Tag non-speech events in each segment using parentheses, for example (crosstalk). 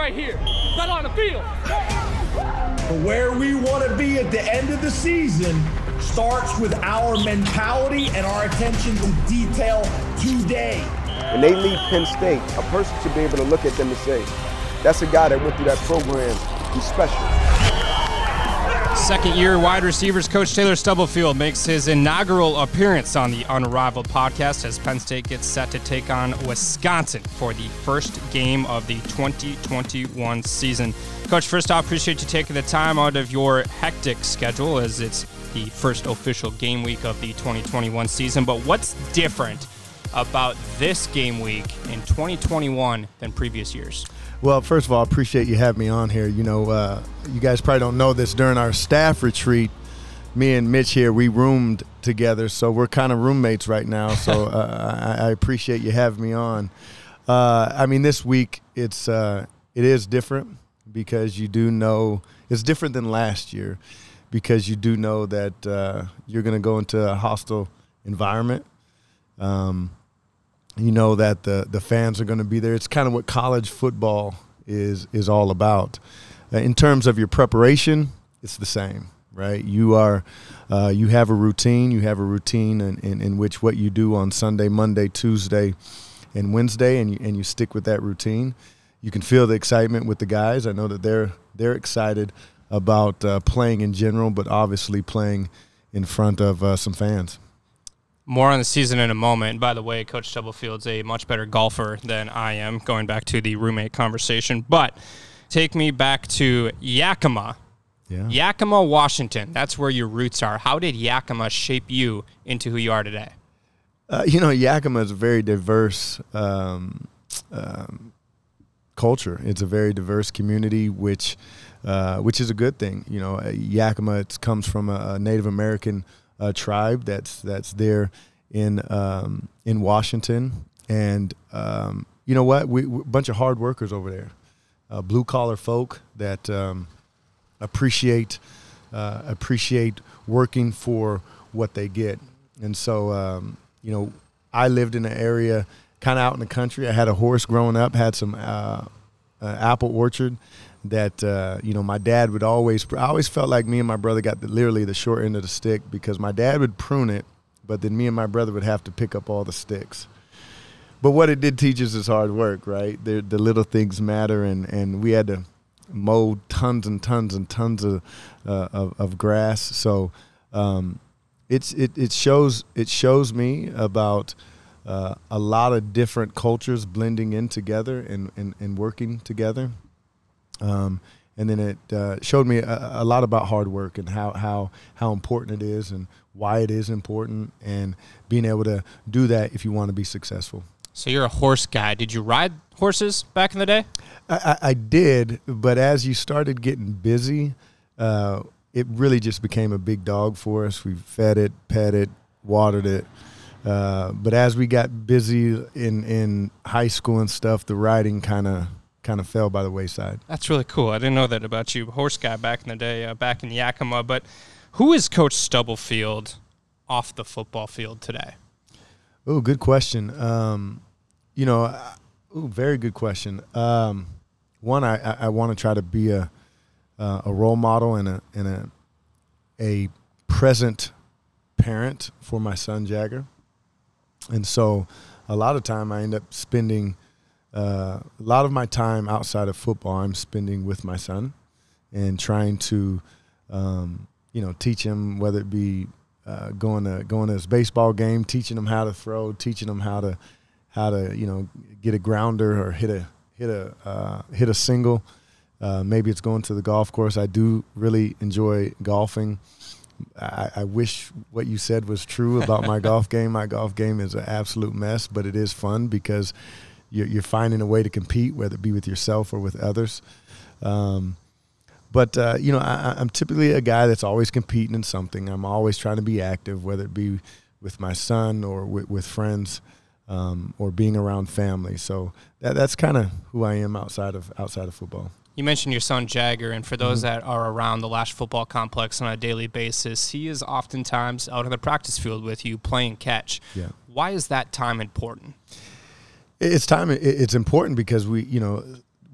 right here, not on the field. But where we want to be at the end of the season starts with our mentality and our attention to detail today. When they leave Penn State, a person should be able to look at them and say, that's a guy that went through that program. He's special. Second year wide receivers coach Taylor Stubblefield makes his inaugural appearance on the Unrivaled podcast as Penn State gets set to take on Wisconsin for the first game of the 2021 season. Coach, first off, appreciate you taking the time out of your hectic schedule as it's the first official game week of the 2021 season. But what's different about this game week in 2021 than previous years? Well, first of all, I appreciate you having me on here. You know, uh, you guys probably don't know this during our staff retreat. Me and Mitch here, we roomed together, so we're kind of roommates right now. So (laughs) uh, I, I, appreciate you having me on. Uh, I mean, this week it's uh, it is different because you do know it's different than last year because you do know that uh, you're going to go into a hostile environment. Um, you know that the the fans are going to be there. It's kind of what college football is is all about. Uh, in terms of your preparation, it's the same, right? You are uh, you have a routine. You have a routine in, in, in, which what you do on Sunday, Monday, Tuesday, and Wednesday, and you and you stick with that routine. You can feel the excitement with the guys. I know that they're they're excited about uh, playing in general, but obviously playing in front of uh, some fans. More on the season in a moment. By the way, Coach Stubblefield's a much better golfer than I am, going back to the roommate conversation. But take me back to Yakima. Yeah. Yakima, Washington. That's where your roots are. How did Yakima shape you into who you are today? Uh, you know, Yakima is a very diverse um, um, culture. It's a very diverse community, which uh, which is a good thing. You know, Yakima comes from a, a Native American uh, tribe that's that's there in um, in Washington, and um, you know what? We, we, a bunch of hard workers over there, uh, blue collar folk that um, appreciate uh, appreciate working for what they get, and so um, you know, I lived in an area kind of out in the country. I had a horse growing up, had some uh, uh, apple orchard that uh, you know my dad would always I always felt like me and my brother got the, literally the short end of the stick because my dad would prune it, but then me and my brother would have to pick up all the sticks. But what it did teach us is hard work, right? The, the little things matter, and, and we had to mow tons and tons and tons of uh, of, of, grass. So um, it's it, it shows it shows me about uh, a lot of different cultures blending in together and, and, and working together. Um, and then it uh, showed me a, a, lot about hard work and how, how, how important it is and why it is important and being able to do that if you want to be successful. So you're a horse guy. Did you ride horses back in the day? I, I, I did, but as you started getting busy, uh, it really just became a big dog for us. We fed it, pet it, watered it. Uh, but as we got busy in, in high school and stuff, the riding kind of kind of fell by the wayside. That's really cool. I didn't know that about you, horse guy back in the day, uh, back in Yakima. But who is Coach Stubblefield off the football field today? Oh, good question. Um, you know, uh, ooh, very good question. Um, one, I, I, I want to try to be a uh, a role model and a and a a present parent for my son Jagger, and so a lot of time I end up spending – uh, a lot of my time outside of football, I'm spending with my son and trying to, um, you know, teach him whether it be uh, going to going to his baseball game, teaching him how to throw, teaching him how to how to you know get a grounder or hit a hit a uh, hit a single. Uh, maybe it's going to the golf course. I do really enjoy golfing. I, I, wish what you said was true about my (laughs) golf game. My golf game is an absolute mess, but it is fun because you're, you're finding a way to compete, whether it be with yourself or with others. Um, but uh, you know, I, am typically a guy that's always competing in something. I'm always trying to be active, whether it be with my son or with, with friends, um, or being around family. So that, that's kind of who I am outside of outside of football. You mentioned your son Jagger, and for those mm-hmm. that are around the Lasch football complex on a daily basis, he is oftentimes out on the practice field with you playing catch. Yeah. Why is that time important? It's time. It's important because we, you know,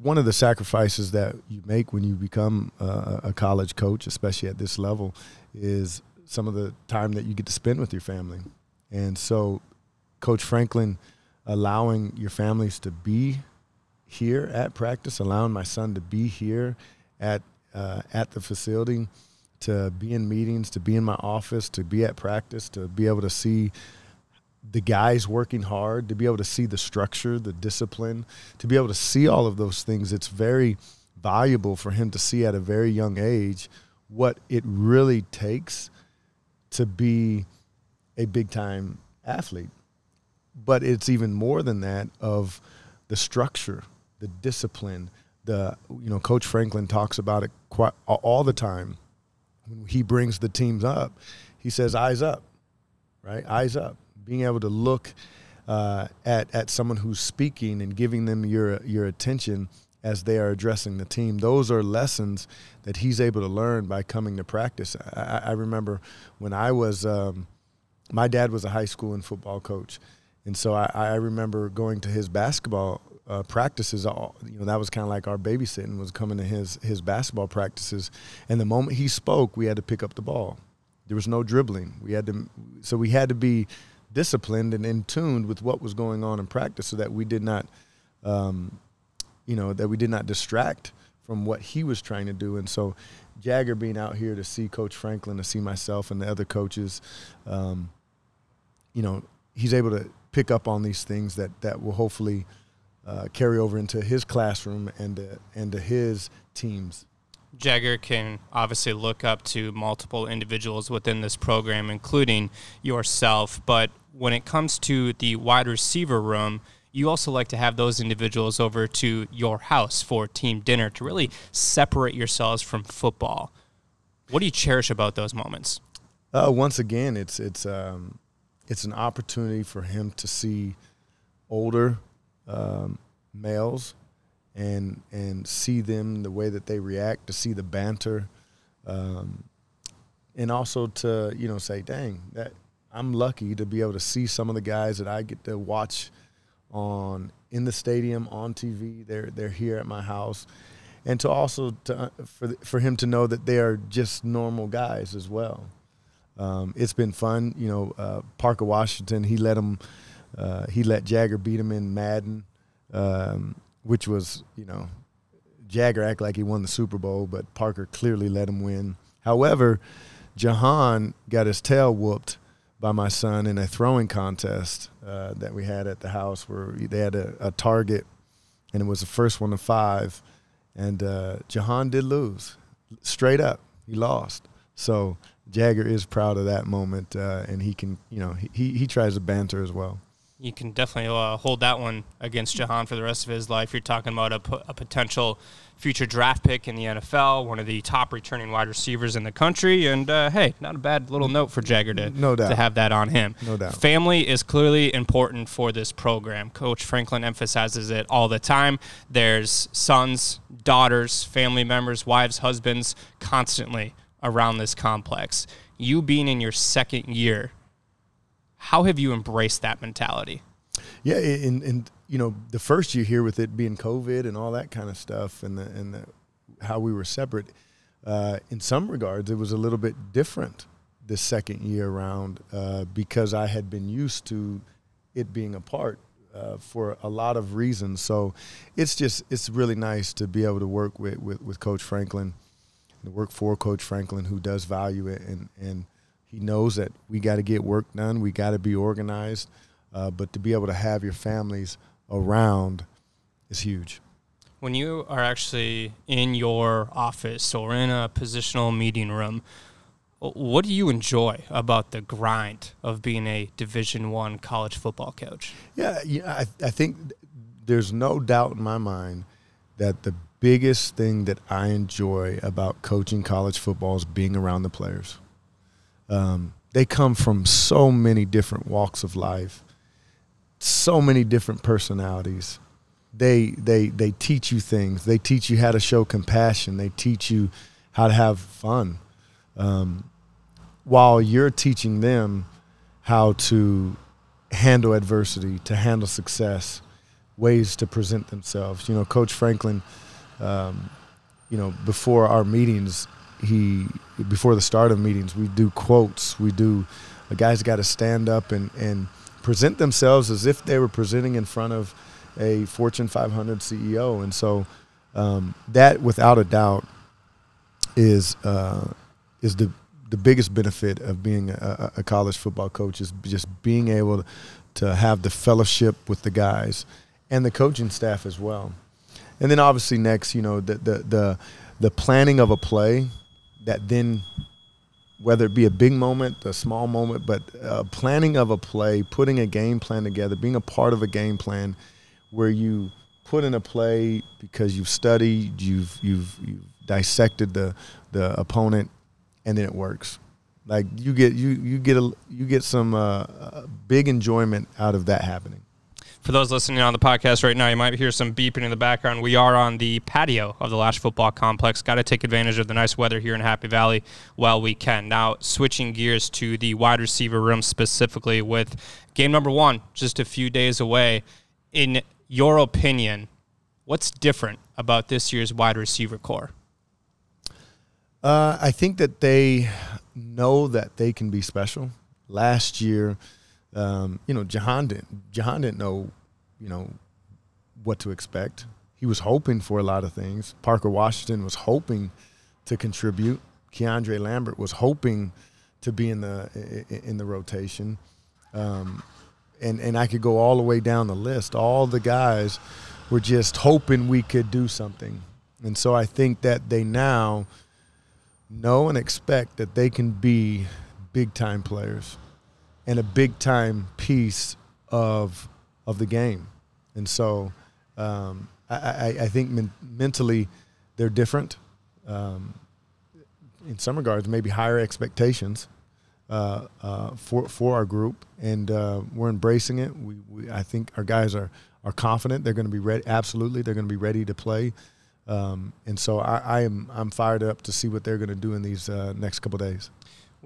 one of the sacrifices that you make when you become a, a college coach, especially at this level, is some of the time that you get to spend with your family. And so, Coach Franklin allowing your families to be here at practice, allowing my son to be here at uh, at the facility, to be in meetings, to be in my office, to be at practice, to be able to see the guys working hard, to be able to see the structure, the discipline, to be able to see all of those things. It's very valuable for him to see at a very young age what it really takes to be a big time athlete. But it's even more than that of the structure, the discipline, the you know coach Franklin talks about it quite all the time when he brings the teams up. He says eyes up. Right? Eyes up. Being able to look uh, at at someone who's speaking and giving them your your attention as they are addressing the team. Those are lessons that he's able to learn by coming to practice. I, I remember when I was, um, my dad was a high school and football coach, and so I, I remember going to his basketball uh, practices. All you know, that was kind of like our babysitting was coming to his his basketball practices. And the moment he spoke, we had to pick up the ball. There was no dribbling. We had to, so we had to be disciplined and in tuned with what was going on in practice, so that we did not, um, you know, that we did not distract from what he was trying to do. And so, Jagger being out here to see Coach Franklin, to see myself and the other coaches, um, you know, he's able to pick up on these things that that will hopefully uh, carry over into his classroom and to, and to his teams. Jagger can obviously look up to multiple individuals within this program, including yourself. But when it comes to the wide receiver room, you also like to have those individuals over to your house for team dinner to really separate yourselves from football. What do you cherish about those moments? Uh, once again, it's it's um, it's an opportunity for him to see older um, males and and see them the way that they react, to see the banter, um, and also to you know say, dang, that I'm lucky to be able to see some of the guys that I get to watch on in the stadium on TV. They're they're here at my house, and to also to, for for him to know that they are just normal guys as well. Um, it's been fun. You know, uh, Parker Washington, he let him, uh, he let Jagger beat him in Madden, um, which was, you know, Jagger act like he won the Super Bowl, but Parker clearly let him win. However, Jahan got his tail whooped by my son in a throwing contest uh, that we had at the house where they had a, a, target, and it was the first one to five, and uh, Jahan did lose, straight up. He lost. So Jagger is proud of that moment, uh, and he can, you know, he he tries to banter as well. You can definitely uh, hold that one against Jahan for the rest of his life. You're talking about a, a potential future draft pick in the NFL, one of the top returning wide receivers in the country, and uh, hey, not a bad little note for Jagger to no doubt. to have that on him. No doubt. Family is clearly important for this program. Coach Franklin emphasizes it all the time. There's sons, daughters, family members, wives, husbands, constantly around this complex. You being in your second year, how have you embraced that mentality? Yeah, and and you know the first year here with it being COVID and all that kind of stuff, and the, and the, how we were separate. Uh, in some regards, it was a little bit different this second year around uh, because I had been used to it being apart uh, for a lot of reasons. So it's just it's really nice to be able to work with with, with Coach Franklin to work for Coach Franklin, who does value it, and and he knows that we got to get work done, we got to be organized, uh, but to be able to have your families around is huge. When you are actually in your office or in a positional meeting room, what do you enjoy about the grind of being a Division One college football coach? Yeah, yeah, I, I think there's no doubt in my mind that the biggest thing that I enjoy about coaching college football is being around the players. Um, they come from so many different walks of life, so many different personalities. They they they teach you things. They teach you how to show compassion. They teach you how to have fun, um, while you're teaching them how to handle adversity, to handle success, ways to present themselves. You know, Coach Franklin, um, you know, before our meetings, he before the start of meetings, we do quotes. We do. A guy's got to stand up and and present themselves as if they were presenting in front of a Fortune 500 CEO, and so um, that, without a doubt, is uh, is the the biggest benefit of being a, a, college football coach is just being able to have the fellowship with the guys and the coaching staff as well. And then obviously next, you know, the the the, the planning of a play that then whether it be a big moment, a small moment, but uh, planning of a play, putting a game plan together, being a part of a game plan where you put in a play because you've studied, you've you've you've dissected the the opponent, and then it works. Like you get you you get a you get some uh, big enjoyment out of that happening. For those listening on the podcast right now, you might hear some beeping in the background. We are on the patio of the Lasch Football Complex. Got to take advantage of the nice weather here in Happy Valley while we can. Now, switching gears to the wide receiver room specifically with game number one just a few days away. In your opinion, what's different about this year's wide receiver corps? Uh, I think that they know that they can be special. Last year, um, you know, Jahan didn't Jahan didn't know, you know, what to expect. He was hoping for a lot of things. Parker Washington was hoping to contribute. Keandre Lambert was hoping to be in the in the rotation. Um, and and I could go all the way down the list. All the guys were just hoping we could do something, and so I think that they now know and expect that they can be big time players and a big time piece of of the game, and so um, I, I, I, think men- mentally they're different. Um, in some regards, maybe higher expectations uh, uh, for for our group, and uh, we're embracing it. We, we, I think our guys are are confident. They're going to be ready. Absolutely, they're going to be ready to play. Um, and so I, I, am I'm fired up to see what they're going to do in these uh, next couple days.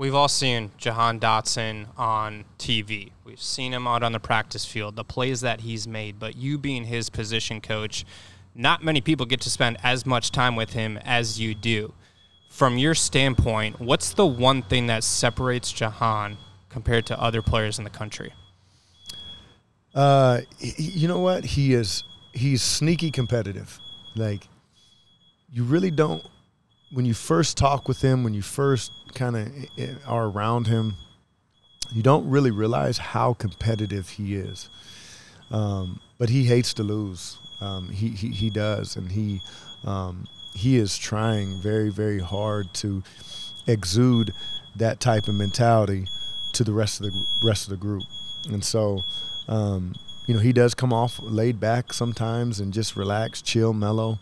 We've all seen Jahan Dotson on TV. We've seen him out on the practice field, the plays that he's made. But you being his position coach, not many people get to spend as much time with him as you do from your standpoint, what's the one thing that separates Jahan compared to other players in the country? Uh, you know what? He is he's sneaky competitive. Like you really don't when you first talk with him, when you first kind of are around him, you don't really realize how competitive he is. Um, but he hates to lose. Um, he, he he does, and he um, he is trying very, very hard to exude that type of mentality to the rest of the rest of the group. And so, um, you know, he does come off laid back sometimes and just relax, chill, mellow.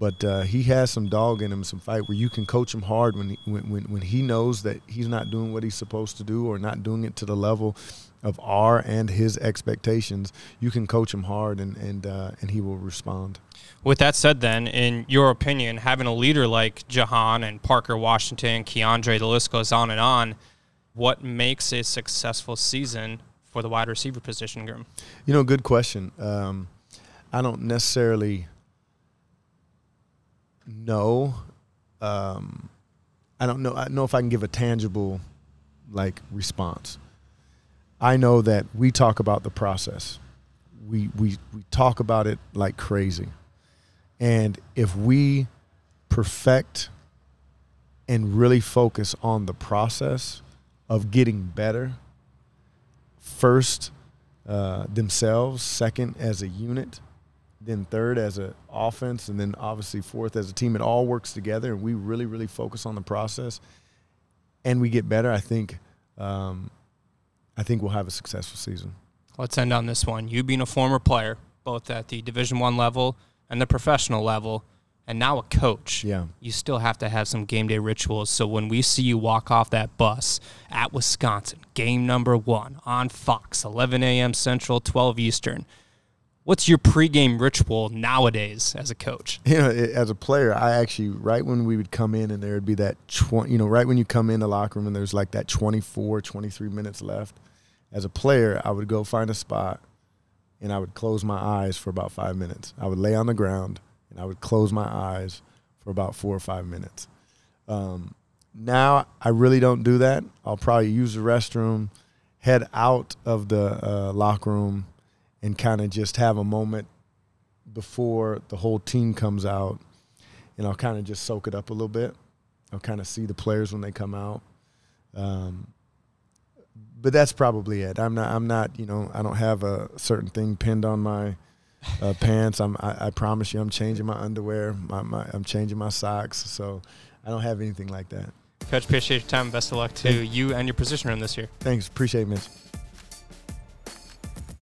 But uh, he has some dog in him, some fight where you can coach him hard when, he, when, when when he knows that he's not doing what he's supposed to do or not doing it to the level of our and his expectations. You can coach him hard, and and uh, and he will respond. With that said, then, in your opinion, having a leader like Jahan and Parker Washington, Keandre, the list goes on and on, what makes a successful season for the wide receiver position, Grim? You know, good question. Um, I don't necessarily know. Um, I don't know. I know if I can give a tangible, like, response. I know that we talk about the process. We we we talk about it like crazy. And if we perfect and really focus on the process of getting better, first uh, themselves, second as a unit, then third as an offense, and then obviously fourth as a team, it all works together, and we really, really focus on the process, and we get better. I think, um, I think we'll have a successful season. Let's end on this one. You being a former player, both at the Division One level and the professional level, and now a coach. Yeah. You still have to have some game day rituals. So when we see you walk off that bus at Wisconsin, game number one on Fox, 11 a.m. Central, 12 Eastern. What's your pregame ritual nowadays as a coach? You know, as a player, I actually right when we would come in and there would be that 20, you know, right when you come in the locker room and there's like that 24, 23 minutes left. As a player, I would go find a spot and I would close my eyes for about five minutes. I would lay on the ground and I would close my eyes for about four or five minutes. Um, now I really don't do that. I'll probably use the restroom, head out of the uh, locker room, and kind of just have a moment before the whole team comes out, and I'll kind of just soak it up a little bit. I'll kind of see the players when they come out. Um, but that's probably it. I'm not. I'm not. You know, I don't have a certain thing pinned on my uh, (laughs) pants. I'm. I, I, promise you, I'm changing my underwear. My, my, I'm changing my socks. So I don't have anything like that. Coach, appreciate your time. Best of luck to you and your position room this year. Thanks. Appreciate it, Mitch.